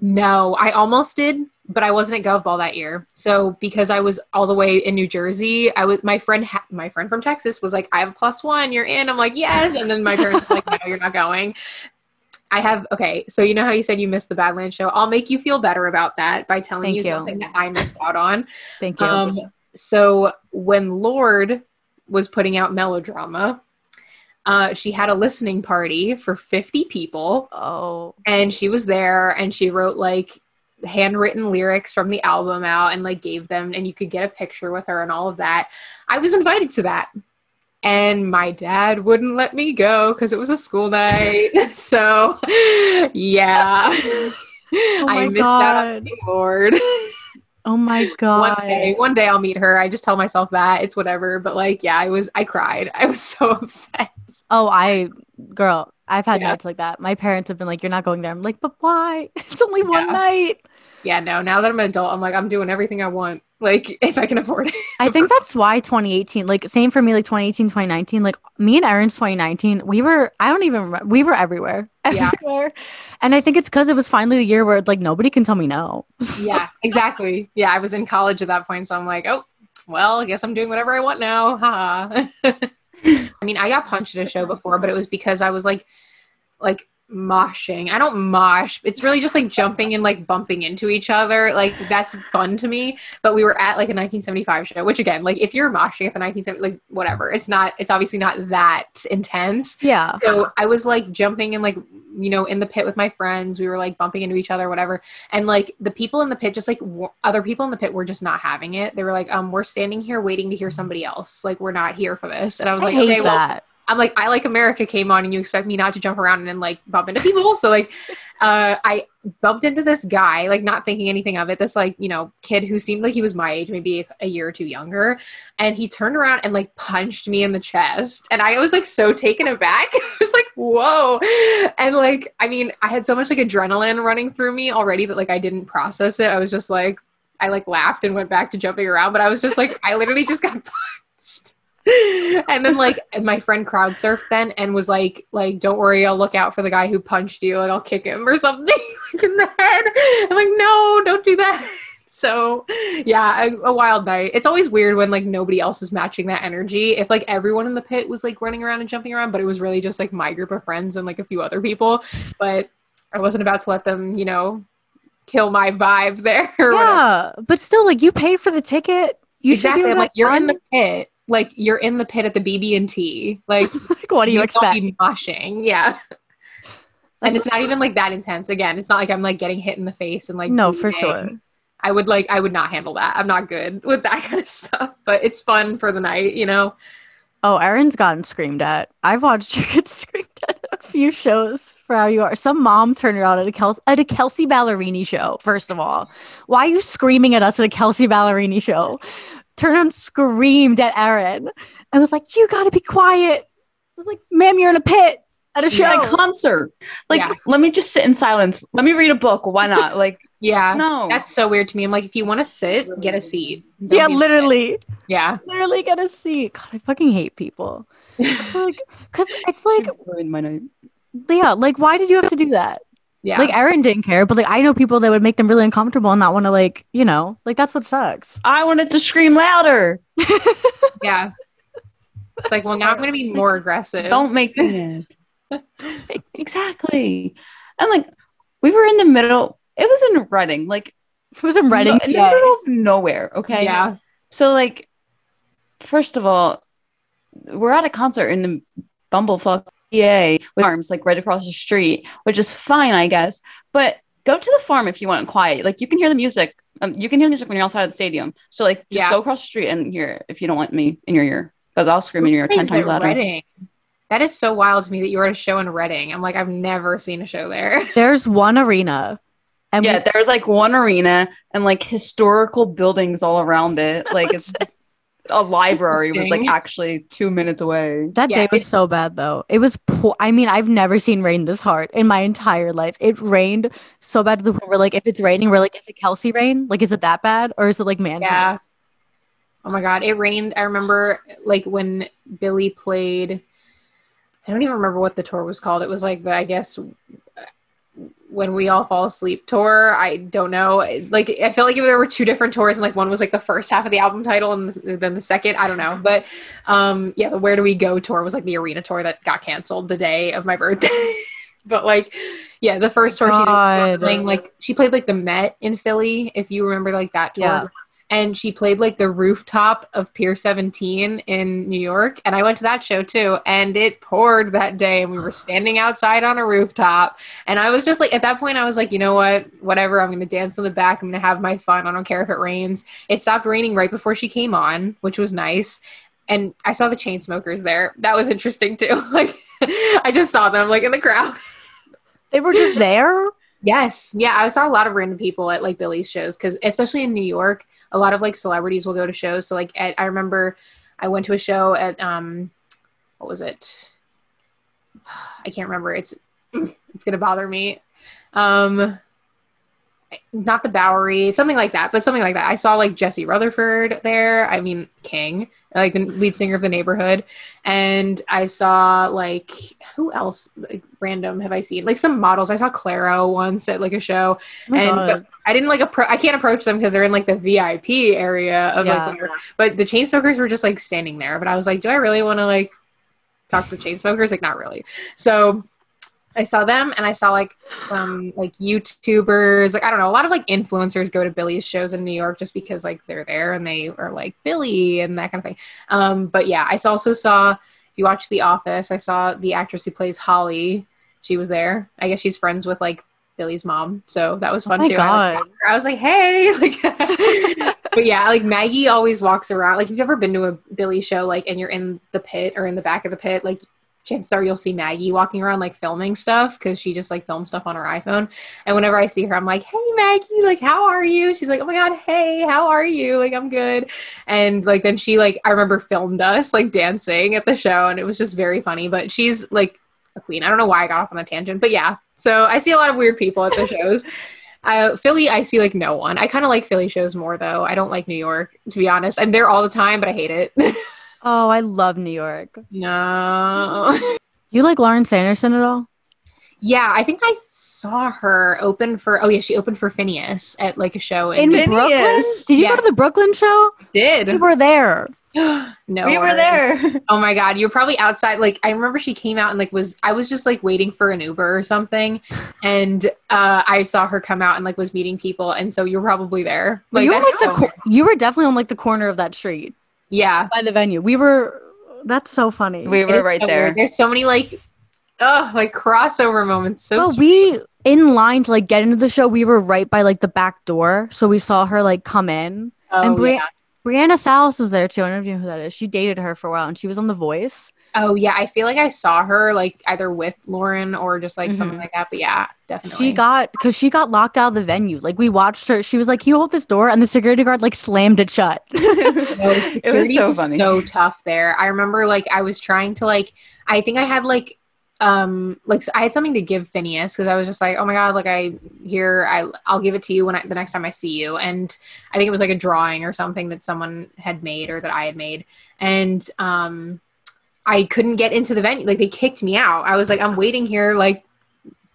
No, I almost did but I wasn't at GovBall that year. So because I was all the way in New Jersey, I was my friend ha- my friend from Texas was like, "I have a plus one, you're in." I'm like, "Yes," and then my parents were like, "No, you're not going." I have okay, so you know how you said you missed the Badlands show. I'll make you feel better about that by telling you, you. something that I missed out on. Thank you. Um, so when Lorde was putting out melodrama, uh, she had a listening party for 50 people, oh, and she was there, and she wrote like handwritten lyrics from the album out and like gave them, and you could get a picture with her and all of that. I was invited to that. And my dad wouldn't let me go because it was a school night. so, yeah, oh I missed out on the Lorde. Oh my god. one day one day i'll meet her i just tell myself that it's whatever but like yeah i was i cried i was so upset Oh, I, girl, I've had Yeah. nights like that. My parents have been like, "You're not going there." I'm like, "But why? It's only one night." yeah no now that i'm an adult i'm like i'm doing everything i want like if i can afford it I think that's why 2018, like same for me, like 2018, 2019, like me and Erin's 2019, we were, I don't even remember, we were everywhere, Yeah. And I think it's because it was finally the year where like nobody can tell me no. yeah exactly yeah i was in college at that point so i'm like oh well i guess i'm doing whatever i want now haha i mean i got punched at a show before but it was because i was like like moshing i don't mosh it's really just like jumping and like bumping into each other like that's fun to me but we were at like a 1975 show which again like if you're moshing at the 1970 like whatever it's not it's obviously not that intense Yeah. so I was like jumping and like you know in the pit with my friends. We were like bumping into each other, whatever. And like the people in the pit, just like w- other people in the pit, were just not having it. They were like, um, we're standing here waiting to hear somebody else. Like we're not here for this. And I was I like, hate okay, well. I'm like, I like America came on and you expect me not to jump around and then like bump into people. So like uh I bumped into this guy, like not thinking anything of it, this like, you know, kid who seemed like he was my age, maybe a, a year or two younger. And he turned around and like punched me in the chest. And I was like so taken aback. I was like, whoa. And like, I mean, I had so much like adrenaline running through me already that like I didn't process it. I was just like, I like laughed and went back to jumping around, but I was just like, I literally just got punched. and then like my friend crowd surfed then and was like like don't worry i'll look out for the guy who punched you like i'll kick him or something like in the head. I'm like no don't do that. So yeah a, a wild night. It's always weird when like nobody else is matching that energy. If like everyone in the pit was like running around and jumping around but it was really just like my group of friends and like a few other people but i wasn't about to let them you know kill my vibe there or whatever. Yeah, but still, like you paid for the ticket. You exactly should be I'm like you're in the pit like you're in the pit at the bb&t like Like, what do you don't expect? be moshing yeah That's and it's not even like that intense again it's not like i'm like getting hit in the face and like no, for sure. i would like i would not handle that i'm not good with that kind of stuff but it's fun for the night you know Oh, Erin's gotten screamed at. I've watched you get screamed at a few shows for how you are. Some mom turned around at a Kelsey at a Kelsey Ballerini show. First of all, why are you screaming at us at a Kelsey Ballerini show? Turned around, screamed at Erin. and was like, "You gotta be quiet." I was like, "Ma'am, you're in a pit at a show." At a concert. Like, Yeah. let me just sit in silence. Let me read a book. Why not? Like, yeah no. that's so weird to me i'm like if you want to sit get a seat Don't yeah, be- literally, yeah literally get a seat. God, I fucking hate people. It's like, cause it's like, ruined my night. yeah, like, why did you have to do that? Yeah Like Erin didn't care, but like I know people that would make them really uncomfortable and not want to like, you know, like that's what sucks. I wanted to scream louder. yeah it's like well now i'm gonna be more aggressive Don't make me mad. exactly. And like, we were in the middle. It was in Reading, like It was in Reading. no- in the PA. middle of nowhere. Okay. yeah So like, first of all, we're at a concert in the Bumblefuck PA with arms like right across the street, which is fine, I guess. But go to the farm if you want quiet. Like you can hear the music. Um, you can hear the music when you're outside of the stadium. So like, just Yeah. go across the street and hear it if you don't want me in your ear, because I'll scream in your ear ten times louder. Reading? That is so wild to me that you were at a show in Reading. I'm like, I've never seen a show there. There's one arena. And Yeah, we- there's like one arena and like historical buildings all around it. Like it's a library was like actually two minutes away. that Yeah, day was it- so bad though. It was poor. I mean, I've never seen rain this hard in my entire life. It rained so bad to the point where like if it's raining, we're like, is it Kelsey rain? Like, is it that bad? Or is it like man? Yeah. Oh my god, it rained. I remember like when Billie played I don't even remember what the tour was called. It was like the I guess when we all fall asleep tour. I don't know. Like I felt like if there were two different tours and like one was like the first half of the album title and then the second, I don't know. But um yeah, the Where Do We Go tour was like the arena tour that got canceled the day of my birthday. but like yeah, the first tour God. she did playing like she played like the Met in Philly, if you remember like that tour. Yeah and she played like the rooftop of Pier 17 in New York. And I went to that show too, and it poured that day, and we were standing outside on a rooftop. And I was just like, at that point, I was like, you know what? Whatever. I'm going to dance in the back. I'm going to have my fun. I don't care if it rains. It stopped raining right before she came on, which was nice. And I saw the Chainsmokers there. That was interesting too. like, I just saw them like in the crowd. They were just there. Yes. Yeah. I saw a lot of random people at like Billie's shows because, especially in New York, a lot of like celebrities will go to shows. So like at, I remember I went to a show at um what was it? I can't remember. It's it's gonna bother me. Um not the Bowery, something like that, but something like that. I saw like Jesse Rutherford there. I mean King like the lead singer of the neighborhood and i saw like who else like random have i seen like some models i saw clairo once at like a show oh and i didn't like appro- i can't approach them because they're in like the vip area of yeah. like but the Chainsmokers were just like standing there but i was like do i really want to like talk to Chainsmokers like not really so I saw them and I saw like some like YouTubers, like I don't know, a lot of like influencers go to Billie's shows in New York just because like they're there and they are like Billie and that kind of thing. Um, but yeah, I also saw if you watch The Office, I saw the actress who plays Holly. She was there. I guess she's friends with like Billie's mom, so that was fun oh too. God. I was, I was like, hey, like, but yeah, like Maggie always walks around. Like, if you've ever been to a Billie show, like, and you're in the pit or in the back of the pit, like chances are you'll see Maggie walking around like filming stuff because she just like films stuff on her iPhone. And whenever I see her, I'm like, "Hey Maggie, like how are you?" She's like, "Oh my god, hey, how are you?" Like I'm good. And like then she like I remember filmed us like dancing at the show, and it was just very funny. But she's like a queen. I don't know why I got off on a tangent, but yeah. So I see a lot of weird people at the shows. Uh, Philly, I see like no one. I kind of like Philly shows more though. I don't like New York, to be honest. I'm there all the time, but I hate it. Oh, I love New York. No. Do you like Lauren Sanderson at all? Yeah, I think I saw her open for. Oh yeah, she opened for Finneas at like a show in, in Brooklyn. Did you yes. go to the Brooklyn show? Did we were there? no, we were there. oh my god, you're probably outside. Like I remember she came out and like was I was just like waiting for an Uber or something, and uh, I saw her come out and like was meeting people, and so you're probably there. Like you were like the cor- you were definitely on like the corner of that street. Yeah. By the venue. We were that's so funny. We were right there. There's so many like oh like crossover moments. So well, we in line to like get into the show, we were right by like the back door. So we saw her like come in. Oh, and Bri- yeah. Brianna Salas was there too. I don't know who that is. She dated her for a while and she was on The Voice. Oh yeah, I feel like I saw her like either with Lauren or just like mm-hmm. something like that. But yeah, definitely. She got because she got locked out of the venue. Like we watched her. She was like, "You hold this door," and the security guard like slammed it shut. no, it was so was funny. So tough there. I remember like I was trying to like I think I had like um like I had something to give Finneas because I was just like, oh my god, like I here I I'll give it to you when I, the next time I see you. And I think it was like a drawing or something that someone had made or that I had made. And um I couldn't get into the venue. Like they kicked me out. I was like, I'm waiting here, like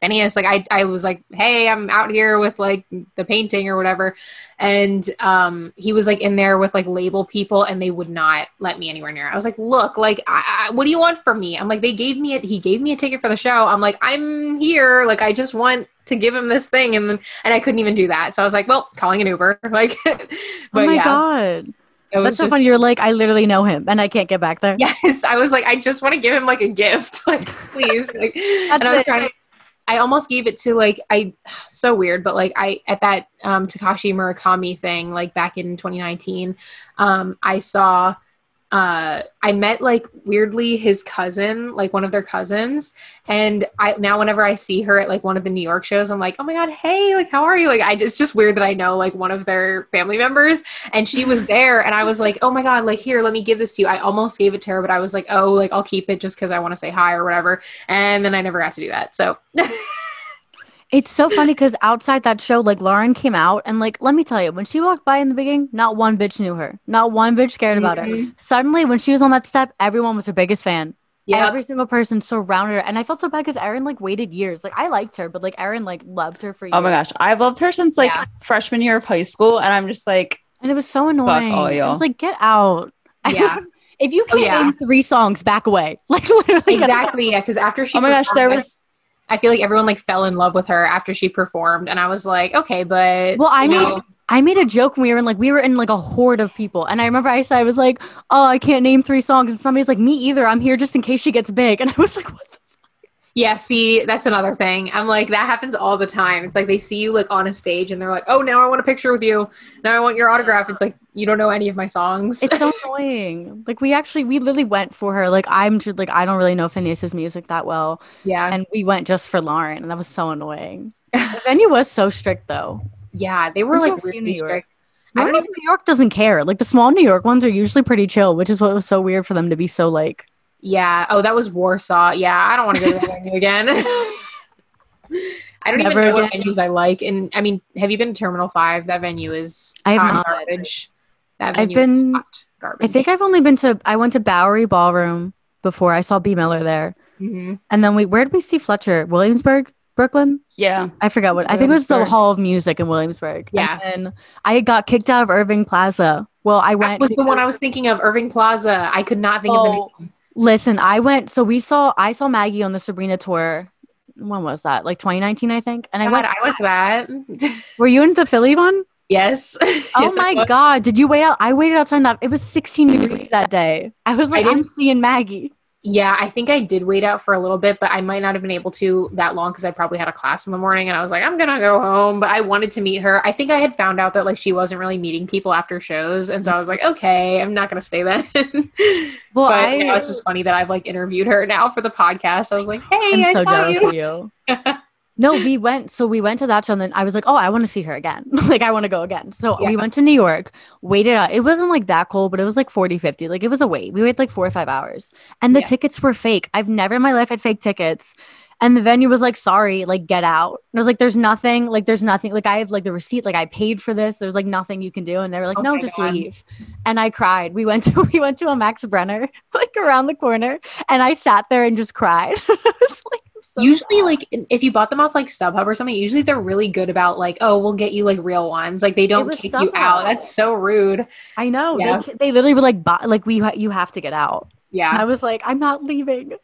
Finneas. Like I, I was like, hey, I'm out here with like the painting or whatever. And um, he was like in there with like label people, and they would not let me anywhere near. I was like, look, like, I, I, what do you want from me? I'm like, they gave me it. He gave me a ticket for the show. I'm like, I'm here. Like, I just want to give him this thing, and then and I couldn't even do that. So I was like, well, calling an Uber. Like, but oh my yeah. god. That's so just, funny. You're like, I literally know him, and I can't get back there. Yes, I was like, I just want to give him like a gift, like please. Like, and I was it. trying to. I almost gave it to like I, so weird, but like I at that um, Takashi Murakami thing, like back in 2019, um, I saw uh, I met like weirdly his cousin, like one of their cousins, and I now whenever I see her at like one of the New York shows, I'm like, oh my god, hey, like how are you? Like I it's just weird that I know like one of their family members, and she was there, and I was like, oh my god, like here, let me give this to you. I almost gave it to her, but I was like, oh, like I'll keep it just because I want to say hi or whatever, and then I never got to do that. So. It's so funny because outside that show, like Lauren came out and like, let me tell you, when she walked by in the beginning, not one bitch knew her. Not one bitch cared about mm-hmm. her. Suddenly, when she was on that step, everyone was her biggest fan. Yeah. Every single person surrounded her, and I felt so bad because Erin like waited years. Like I liked her, but like Erin like loved her for years. Oh my gosh, I've loved her since like Yeah. freshman year of high school, and I'm just like, And it was so annoying. all I y'all. was like, get out. Yeah. if you Oh, can't yeah. name three songs, back away. Like literally. Exactly. Yeah. Because after she oh my gosh, there was I feel like everyone like fell in love with her after she performed, and I was like, okay, but Well, I made I made a joke when we were in like we were in like a horde of people, and I remember I said I was like, "Oh, I can't name three songs," and somebody's like, "Me either. I'm here just in case she gets big," and I was like, "What?" Yeah. See, that's another thing. I'm like that happens all the time. It's like they see you like on a stage, and they're like, oh, now I want a picture with you. Now I want your autograph. It's like you don't know any of my songs. It's so annoying. Like we actually we literally went for her. Like I'm just like I don't really know Finneas's music that well, yeah. and we went just for Lauren, and that was so annoying. The venue was so strict though. Yeah, they were like really New York. strict. I don't even New York doesn't care. Like the small New York ones are usually pretty chill, which is what was so weird for them to be so like. Yeah. Oh, that was Warsaw. Yeah, I don't want to go to that venue again. I don't Never even know what venues I like. And I mean, have you been to Terminal Five? That venue is I have not. garbage. That I've been. is hot garbage. I think I've only been to. I went to Bowery Ballroom before. I saw Bea Miller there, Mhm. and then we. Where did we see Fletcher? Williamsburg, Brooklyn. yeah. I forgot what. I think it was the Hall of Music in Williamsburg. Yeah. And then I got kicked out of Irving Plaza. Well, I That went. was the one I was thinking of, Irving Plaza. I could not think of the Oh, name. Listen, I went. So we saw. I saw Maggie on the Sabrina tour. When was that? Like 2019, I think. And I God, went. I went to that. Were you in the Philly one? yes. Oh Yes, my god! Did you wait out? I waited outside that. It was 16 degrees that day. I was like, I'm seeing Maggie. Yeah, I think I did wait out for a little bit, but I might not have been able to that long because I probably had a class in the morning and I was like, I'm gonna go home. But I wanted to meet her. I think I had found out that like she wasn't really meeting people after shows, and so I was like, okay, I'm not gonna stay then. Well, but I. you know, it's just funny that I've like interviewed her now for the podcast. I was like, hey, I'm I so jealous you. of you. No, we went. So we went to that show, and then I was like, "Oh, I want to see her again. like, I want to go again." So we went to New York, waited out. It wasn't like that cold, but it was like 40, 50. Like, it was a wait. We waited like four or five hours, and the Yeah. tickets were fake. I've never in my life had fake tickets. And the venue was like, "Sorry, like, get out." And I was like, "There's nothing. Like, there's nothing. Like, I have like the receipt. Like, I paid for this. There's like nothing you can do." And they were like, Oh "No, just God. leave." And I cried. We went to we went to a Max Brenner like around the corner, and I sat there and just cried. I was like, so usually, sad. like if you bought them off like StubHub or something, usually they're really good about like, oh, we'll get you like real ones. Like they don't kick you out. That's so rude. I know. Yeah. They, they literally were like, "Bu- like we you have to get out. Yeah. And I was like, I'm not leaving.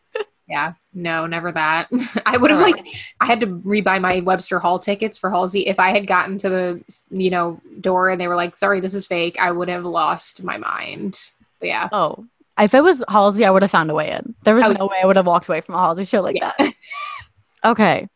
Yeah, no, never that. I would have like I had to rebuy my Webster Hall tickets for Halsey. If I had gotten to the you know door and they were like, "Sorry, this is fake," I would have lost my mind. But yeah, Oh, if it was Halsey, I would have found a way in. There was Oh, no way I would have walked away from a Halsey show like yeah. that. Okay,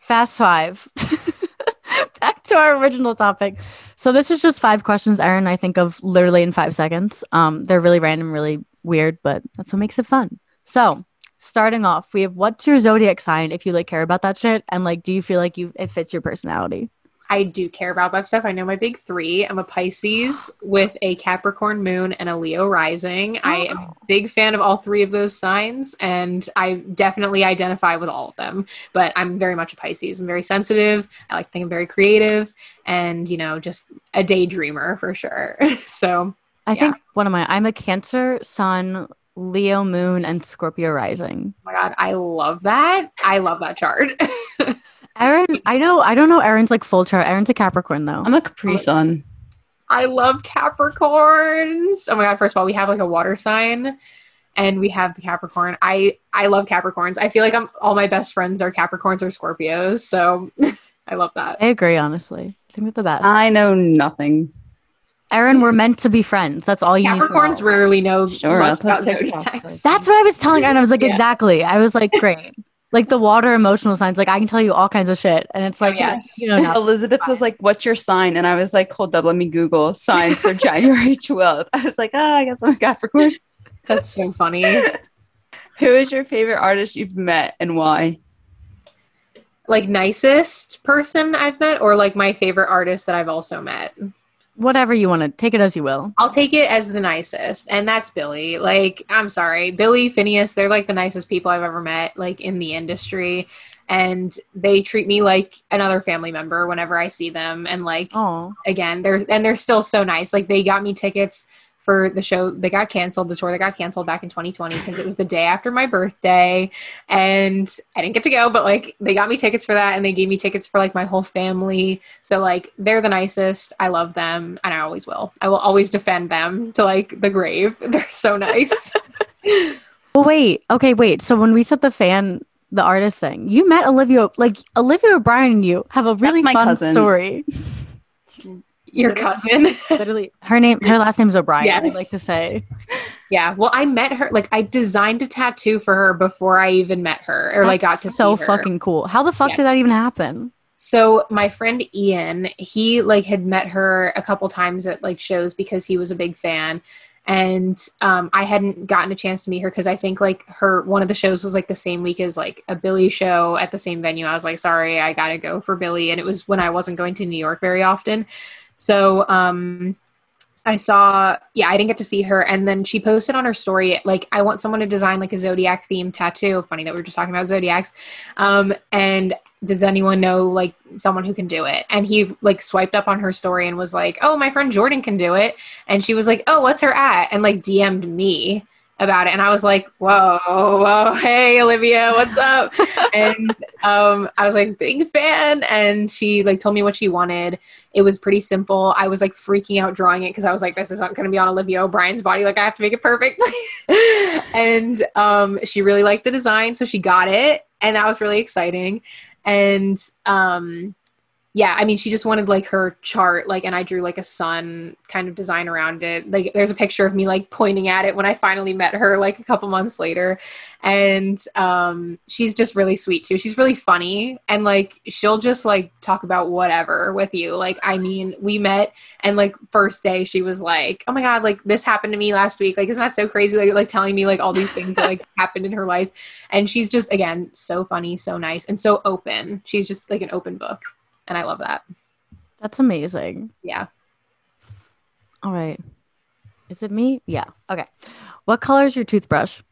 fast five. Back to our original topic. So this is just five questions, Erin. I think of literally in five seconds. Um, they're really random, really weird, but that's what makes it fun. So starting off, we have what's your zodiac sign if you like care about that shit, and like, do you feel like you it fits your personality? I do care about that stuff. I know my big three. I'm a Pisces with a Capricorn moon and a Leo rising. I am a Oh. big fan of all three of those signs, and I definitely identify with all of them. But I'm very much a Pisces. I'm very sensitive. I like to think I'm very creative, and you know, just a daydreamer for sure. so I Yeah. think one of my, I'm a Cancer, Sun, Leo, Moon, and Scorpio rising. Oh my god, I love that. I love that chart. Erin, I know, I don't know Erin's like full chart. Erin's a Capricorn though. I'm a Capri Sun. I love Capricorns. Oh my god, first of all, we have like a water sign and we have the Capricorn. I I love Capricorns. I feel like I'm all my best friends are Capricorns or Scorpios, so I love that. I agree, honestly. I think they're the best. I know nothing. Erin, we're meant to be friends. That's all you Capricorns need. to know. rarely know Sure, much that's what about TikTok zodiacs. That's what I was telling Erin. I was like, Yeah. exactly. I was like, great. Like the water emotional signs, like I can tell you all kinds of shit. And it's Oh, like, yes. you know. Elizabeth was like, "What's your sign?" And I was like, "Hold up, let me Google signs for January 12th." I was like, "Ah, I guess I'm a Capricorn." That's so funny. Who is your favorite artist you've met and why? like nicest person I've met or like my favorite artist that I've also met. Whatever you want to take it as you will. I'll take it as the nicest, and that's Billie. Like, I'm sorry, Billie, Finneas, they're like the nicest people I've ever met, like in the industry, and they treat me like another family member whenever I see them. And like, Oh, again, they're and they're still so nice. Like, they got me tickets for the show. They got canceled, the tour that got canceled back in 2020 because it was the day after my birthday. And I didn't get to go, but like they got me tickets for that and they gave me tickets for like my whole family. So like they're the nicest. I love them and I always will. I will always defend them to like the grave. They're so nice. well, wait. Okay, wait. So when we said the fan the artist thing. You met Olivia, like Olivia O'Brien and you have a really fun cousin. story. Your cousin. literally, her name, her last name is O'Brien. Yes. I'd like to say. Yeah. Well, I met her. Like, I designed a tattoo for her before I even met her, or That's like got to so fucking cool. How the fuck yeah. did that even happen? So my friend Ian, he like had met her a couple times at like shows because he was a big fan and um, I hadn't gotten a chance to meet her because I think like her one of the shows was like the same week as like a Billie show at the same venue. I was like, sorry, I gotta go for Billie, and it was when I wasn't going to New York very often. So um, I saw, yeah, I didn't get to see her, and then she posted on her story like, I want someone to design like a zodiac themed tattoo. Funny that we were just talking about zodiacs, um, and does anyone know like someone who can do it? And he like swiped up on her story and was like oh my friend jordan can do it. And she was like oh what's her at? And like dm'd me about it. And i was like whoa whoa hey olivia what's up? And um i was like big fan. And she like told me what she wanted. It was pretty simple. I was like freaking out drawing it because i was like this isn't going to be on olivia o'brien's body. Like i have to make it perfect. And um she really liked the design so she got it. And that was really exciting. And um yeah, I mean, she just wanted like her chart, like, and I drew like a sun kind of design around it. Like, there's a picture of me like pointing at it when I finally met her, like a couple months later. And um, she's just really sweet too. She's really funny, and like, she'll just like talk about whatever with you. Like, I mean, we met, and like, first day, she was like, "Oh my god, like this happened to me last week. Like, isn't that so crazy? Like, like telling me like all these things that like happened in her life." And she's just again so funny, so nice, and so open. She's just like an open book and I love that. That's amazing. Yeah. All right. Is it me? Yeah. Okay. What color is your toothbrush?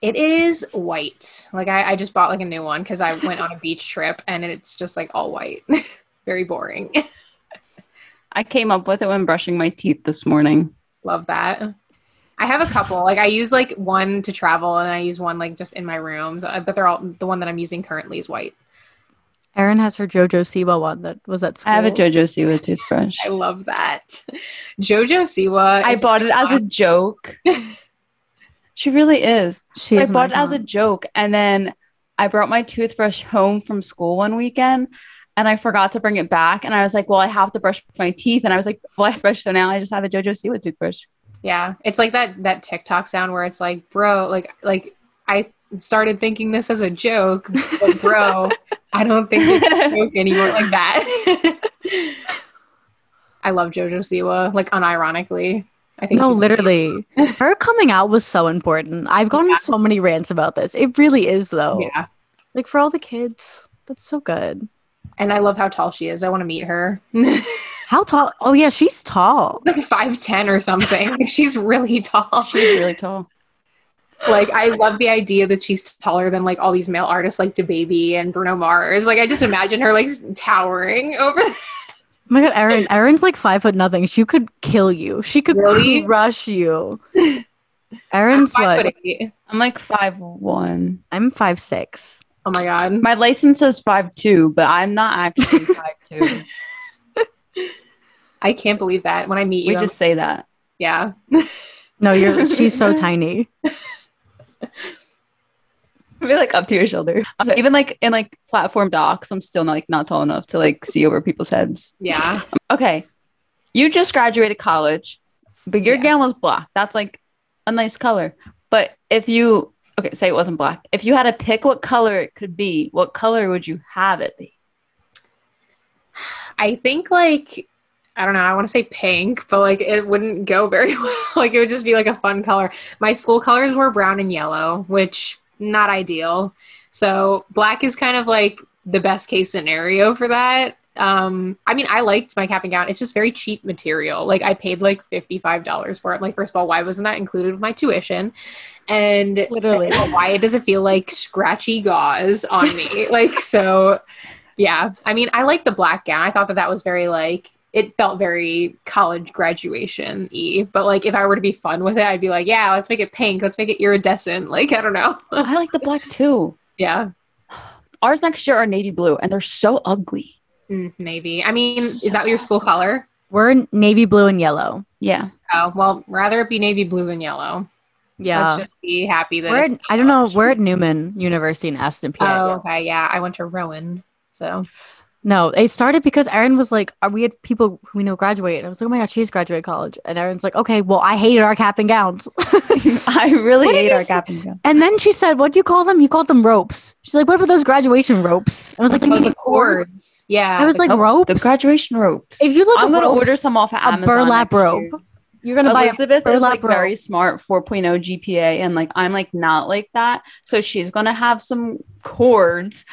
It is white. Like I, I just bought like a new one because I went on a beach trip and it's just like all white. Very boring. I came up with it when brushing my teeth this morning. Love that. I have a couple. Like I use like one to travel and I use one like just in my rooms, uh, but they're all the one that I'm using currently is white. Erin has her Jojo Siwa one that was at school. I have a Jojo Siwa toothbrush. I love that. Jojo Siwa. I bought it as a joke. she really is. She so is I bought it as a joke, and then I brought my toothbrush home from school one weekend, and I forgot to bring it back. And I was like, "Well, I have to brush my teeth," and I was like, "Well, I brush, so now I just have a Jojo Siwa toothbrush." Yeah, it's like that that TikTok sound where it's like, "Bro, like like I started thinking this as a joke, but bro, I don't think it's a joke anymore like that. I love Jojo Siwa, like unironically. I think no, literally, her coming out was so important. I've gone yeah. so many rants about this. It really is, though. Yeah, like for all the kids, that's so good. And I love how tall she is. I want to meet her. how tall? Oh yeah, she's tall. Like five ten or something. she's really tall. She's really tall like I love the idea that she's taller than like all these male artists like DaBaby and Bruno Mars. Like I just imagine her like towering over. Oh my god, Erin! Erin's like five foot nothing. She could kill you. She could really? crush you. Erin's what? I'm like five one. I'm five six. Oh my god. My license says five two, but I'm not actually five two. I can't believe that. When I meet you, we just say that. Yeah. no, you're. She's so tiny. be like up to your shoulder. So even like in like platform docks, I'm still not like not tall enough to like see over people's heads. Yeah. Um, okay. You just graduated college, but your yes. gown was black. That's like a nice color. But if you okay, say it wasn't black. If you had to pick what color it could be, what color would you have it be? I think like I don't know, I want to say pink, but like it wouldn't go very well. like it would just be like a fun color. My school colors were brown and yellow, which not ideal. So black is kind of like the best case scenario for that. Um, I mean, I liked my cap and gown. It's just very cheap material. Like I paid like $55 for it. Like, first of all, why wasn't that included with my tuition? And Literally. why does it feel like scratchy gauze on me? like, so yeah. I mean, I like the black gown. I thought that that was very like it felt very college graduation y. But like if I were to be fun with it, I'd be like, yeah, let's make it pink, let's make it iridescent. Like I don't know. I like the black too. Yeah. Ours next year are navy blue, and they're so ugly. Mm, navy. I mean, is that your school color? We're navy blue and yellow. Yeah. Oh well, rather it be navy blue than yellow. Yeah. Let's just be happy that We're it's at, I don't know. We're at Neumann University in Aston, PA. Oh, okay, yeah. I went to Rowan, so No, it started because Erin was like, "Are we had people who we know graduate?" And I was like, "Oh my god, she's graduated college." And Erin's like, "Okay, well, I hated our cap and gowns." I really What hate our say? cap and gown. and then she said, "What do you call them?" You called them ropes. She's like, "What about those graduation ropes?" I was like, "You the mean cords?" cords. Yeah, I was the like, Oh, ropes. The graduation ropes. If you look I'm gonna ropes, order some off of a burlap next rope. year. You're gonna buy a Elizabeth is like rope. very smart, 4.0 GPA, and like I'm like not like that. So she's gonna have some cords,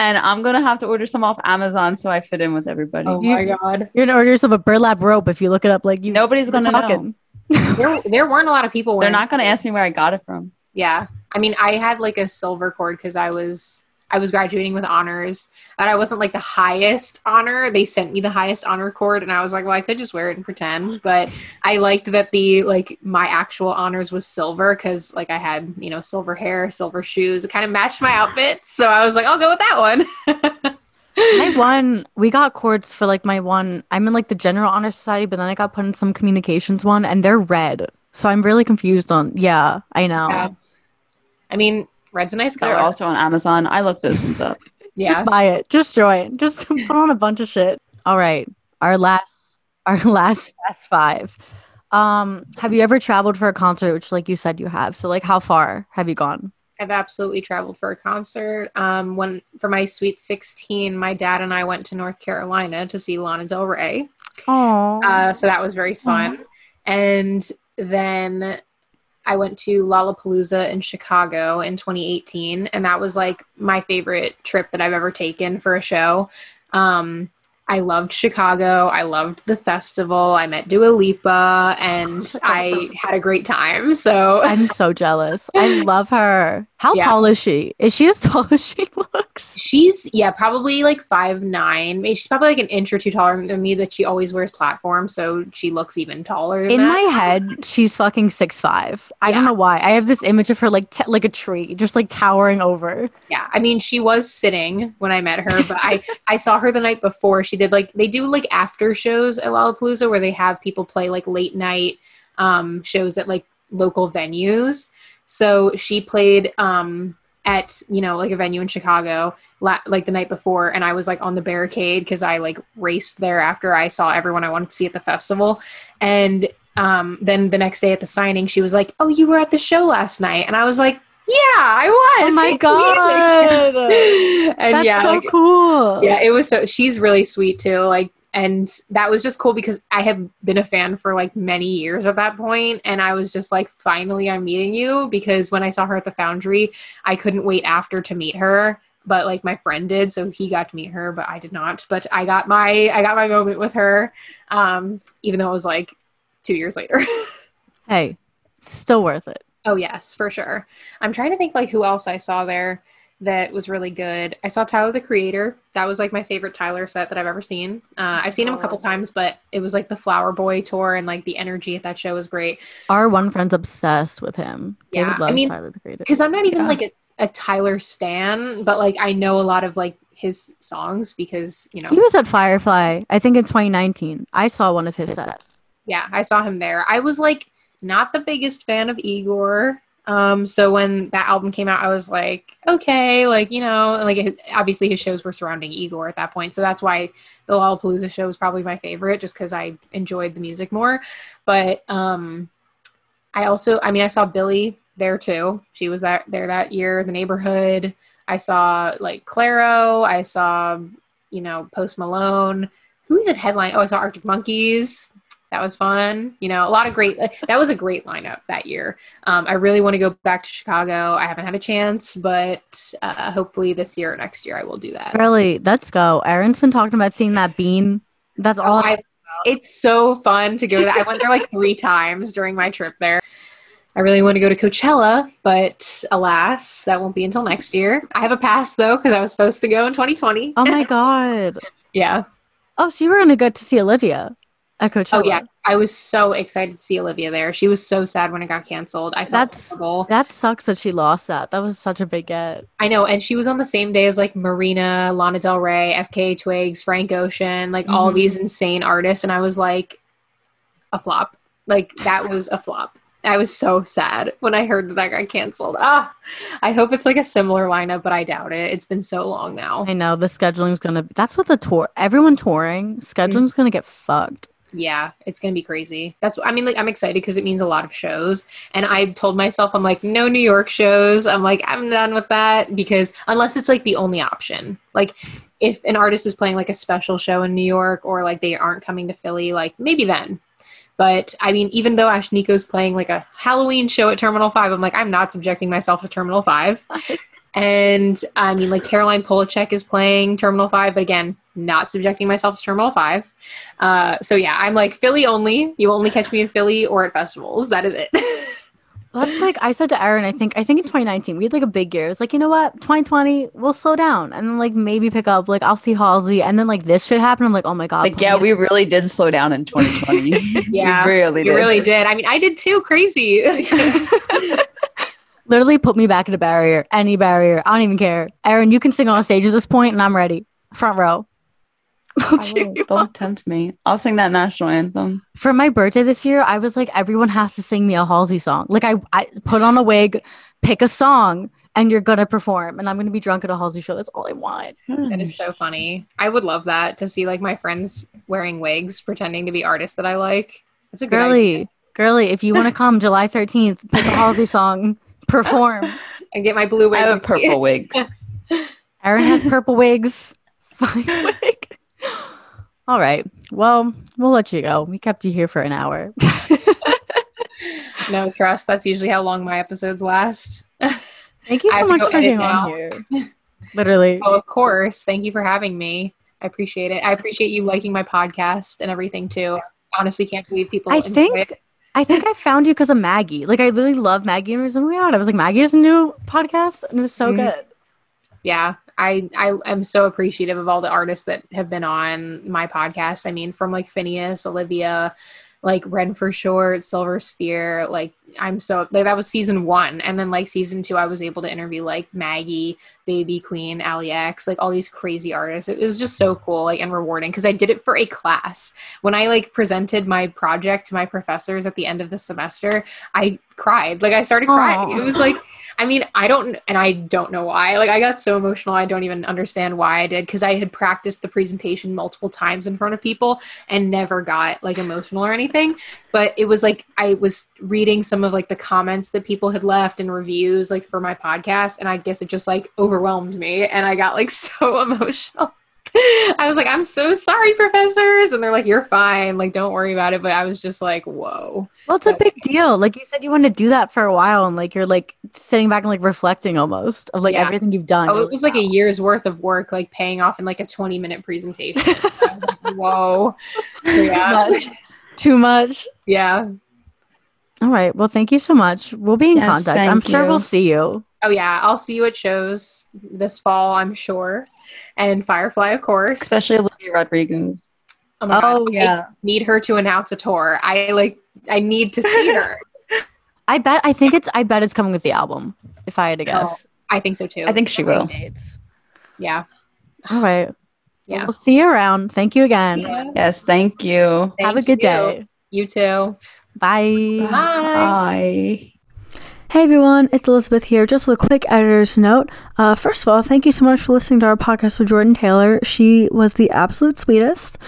and I'm gonna have to order some off Amazon so I fit in with everybody. Oh You- my god, You're gonna order yourself a burlap rope if you look it up. Like you, Nobody's gonna know. there, there weren't a lot of people. They're not gonna cords. ask me where I got it from. Yeah, I mean, I had like a silver cord because I was I was graduating with honors, and I wasn't like the highest honor. They sent me the highest honor cord, and I was like, well, I could just wear it and pretend. But I liked that the like my actual honors was silver because like I had you know silver hair, silver shoes. It kind of matched my outfit, so I was like, I'll go with that one. I won. We got cords for like my one. I'm in like the general honor society, but then I got put in some communications one, and they're red. So I'm really confused on. Yeah, I know. Yeah. I mean, red's a nice color. They're also on Amazon. I looked those ones up. yeah. Just buy it. Just join. Just put on a bunch of shit. All right. Our last. Our last fast five. Um, have you ever traveled for a concert? Which, like you said, you have. So, like, how far have you gone? I've absolutely traveled for a concert. Um, when for my sweet sixteen, my dad and I went to North Carolina to see Lana Del Rey. Oh, Uh, so that was very fun. And then I went to Lollapalooza in Chicago in 2018, and that was like my favorite trip that I've ever taken for a show. Um, I loved Chicago. I loved the festival. I met Dua Lipa, and I had a great time. So I'm so jealous. I love her. How Yeah. tall is she? Is she as tall as she looks? She's yeah, probably like five nine. Maybe she's probably like an inch or two taller than me. That she always wears platforms, so she looks even taller. In that. my head, she's fucking six five. I don't know why. I have this image of her like t- like a tree, just like towering over. yeah, I mean, she was sitting when I met her, but I I saw her the night before. She did like they do like after shows at Lollapalooza where they have people play like late night um, shows at like local venues. So she played um, at you know like a venue in Chicago la- like the night before, and I was like on the barricade because I like raced there after I saw everyone I wanted to see at the festival, and um, then the next day at the signing, she was like, "Oh, you were at the show last night," and I was like, "Yeah, I was." Oh my god, and that's yeah, so like, cool. yeah, it was so. She's really sweet too. Like, and that was just cool because I had been a fan for like many years at that point, and I was just like, finally, I'm meeting you. Because when I saw her at the Foundry, I couldn't wait after to meet her. But like my friend did, so he got to meet her, but I did not. But I got my I got my moment with her, um, even though it was like two years later. Hey, still worth it. Oh yes, for sure. I'm trying to think like who else I saw there that was really good. I saw Tyler the Creator. That was like my favorite Tyler set that I've ever seen. Uh, I've seen him a couple times, but it was like the Flower Boy tour and like the energy at that show was great. Our one friend's obsessed with him. Yeah, David I mean, Tyler the Creator. Because I'm not even Yeah. like a, a Tyler stan, but like I know a lot of like his songs because you know He was at Firefly, I think in 2019. I saw one of his sets. yeah, I saw him there. I was like not the biggest fan of Igor. Um, so when that album came out, I was like, okay, like you know, like obviously his shows were surrounding Igor at that point, so that's why the Lollapalooza show was probably my favorite, just because I enjoyed the music more. But um, I also, I mean, I saw Billie there too. She was that there that year. The Neighborhood. I saw like Clairo. I saw, you know, Post Malone. Who even headline? Oh, I saw Arctic Monkeys. That was fun. You know, a lot of great. That was a great lineup that year. Um, I really want to go back to Chicago. I haven't had a chance, but uh, hopefully this year or next year I will do that. Really, let's go. Erin's been talking about seeing that bean. That's all. Oh, I, it's so fun to go there. I went there like three times during my trip there. I really want to go to Coachella, but alas, that won't be until next year. I have a pass though because I was supposed to go in 2020. oh my god. Yeah, Oh, so you were gonna go to see Olivia at Coachella. Oh yeah, I was so excited to see Olivia there. She was so sad when it got canceled. I felt That's horrible. that sucks that she lost that. That was such a big get. I know, and she was on the same day as like Marina, Lana Del Rey, FK Twigs, Frank Ocean, like all Mhm. these insane artists, and I was like, a flop. Like that was a flop. I was so sad when I heard that that got canceled. Ah, I hope it's like a similar lineup, but I doubt it. It's been so long now. I know the scheduling's gonna. That's what the tour. Everyone touring scheduling's gonna get fucked. Yeah, it's gonna be crazy. That's I mean, like I'm excited because it means a lot of shows. And I told myself I'm like, no New York shows. I'm like, I'm done with that because unless it's like the only option. Like if an artist is playing like a special show in New York or like they aren't coming to Philly, like maybe then. But I mean, even though Ashnikko's playing like a Halloween show at Terminal Five, I'm like, I'm not subjecting myself to Terminal Five. And I mean, like Caroline Polachek is playing Terminal Five, but again, not subjecting myself to Terminal Five. Uh, so yeah, I'm like Philly only. You only catch me in Philly or at festivals. That is it. Well, That's like I said to Erin. I think I think in 2019 we had like a big year. It's like you know what, 2020 we'll slow down and then like maybe pick up. Like I'll see Halsey and then like this should happen. I'm like oh my god. Like, yeah, we really did slow down in 2020. Yeah, we really you did. really did. I mean, I did too. Crazy. literally put me back at a barrier, any barrier. I don't even care. Erin, you can sing on stage at this point, and I'm ready. Front row. I'll I cheer will. you Don't tempt me. I'll sing that national anthem. For my birthday this year, I was like, everyone has to sing me a Halsey song. Like I, I put on a wig, pick a song, and you're gonna perform, and I'm gonna be drunk at a Halsey show. That's all I want. Hmm. that is so funny. I would love that to see like my friends wearing wigs, pretending to be artists that I like. That's a good idea. Girly, girly, if you want to come July 13th, pick a Halsey song, perform. And get my blue wigs. I have purple wigs. Erin has purple wigs. Find a wig. All right. Well, we'll let you go. We kept you here for an hour. no trust. That's usually how long my episodes last. Thank you so much for being on here. Literally. Oh, of course. Thank you for having me. I appreciate it. I appreciate you liking my podcast and everything too. I honestly can't believe people. I think it. I think I found you because of Maggie. Like I really love Maggie and Resume Out. I was like, Maggie has a new podcast and it was so Mhm. good. yeah i i am so appreciative of all the artists that have been on my podcast. I mean from like finneas olivia like red for short silver sphere like i'm so like, that was season one and then like season two i was able to interview like maggie baby queen ali x like all these crazy artists it, it was just so mm-hmm. cool like and rewarding because i did it for a class when i like presented my project to my professors at the end of the semester i cried like i started crying Aw. it was like I mean, I don't, and I don't know why. Like, I got so emotional. I don't even understand why I did because I had practiced the presentation multiple times in front of people and never got like emotional or anything. But it was like I was reading some of like the comments that people had left and reviews like for my podcast, and I guess it just like overwhelmed me, and I got like so emotional. I was like, I'm so sorry, professors. And they're like, you're fine. Like, don't worry about it. But I was just like, whoa. Well, it's a big deal. Like you said, you wanted to do that for a while, and like you're like sitting back and like reflecting almost of like Yeah. everything you've done. Oh, it was like a year's worth of work, like paying off in like a 20 minute presentation. I was like, whoa. So, yeah. Too much. Too much. Yeah. All right. Well, thank you so much. We'll be in Yes, contact. I'm sure you. we'll see you. Oh, yeah. I'll see you at shows this fall, I'm sure. And Firefly, of course. Especially Olivia Rodrigo. oh, my Oh, God. yeah. I need her to announce a tour. I like, I need to see her. I bet. I think it's. I bet it's coming with the album. If I had to guess. Oh, I think so too. I think she will. Yeah. All right. Yeah. we'll see you around. Thank you again. Yeah. Yes, thank you. Have a good you. day. You too. Bye. Bye. Hey everyone, it's Elizabeth here. Just with a quick editor's note. Uh, first of all, thank you so much for listening to our podcast with Jordan Taylor. She was the absolute sweetest.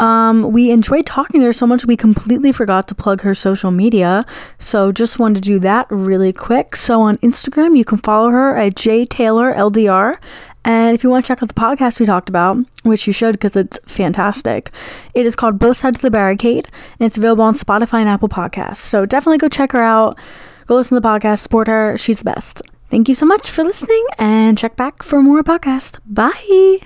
Um, we enjoyed talking to her so much we completely forgot to plug her social media. So just wanted to do that really quick. So on Instagram, you can follow her at jtaylorldr. And if you want to check out the podcast we talked about, which you should because it's fantastic, it is called Both Sides of the Barricade, and it's available on Spotify and Apple Podcasts. So definitely go check her out. Go listen to the podcast, support her. She's the best. Thank you so much for listening and check back for more podcasts. Bye.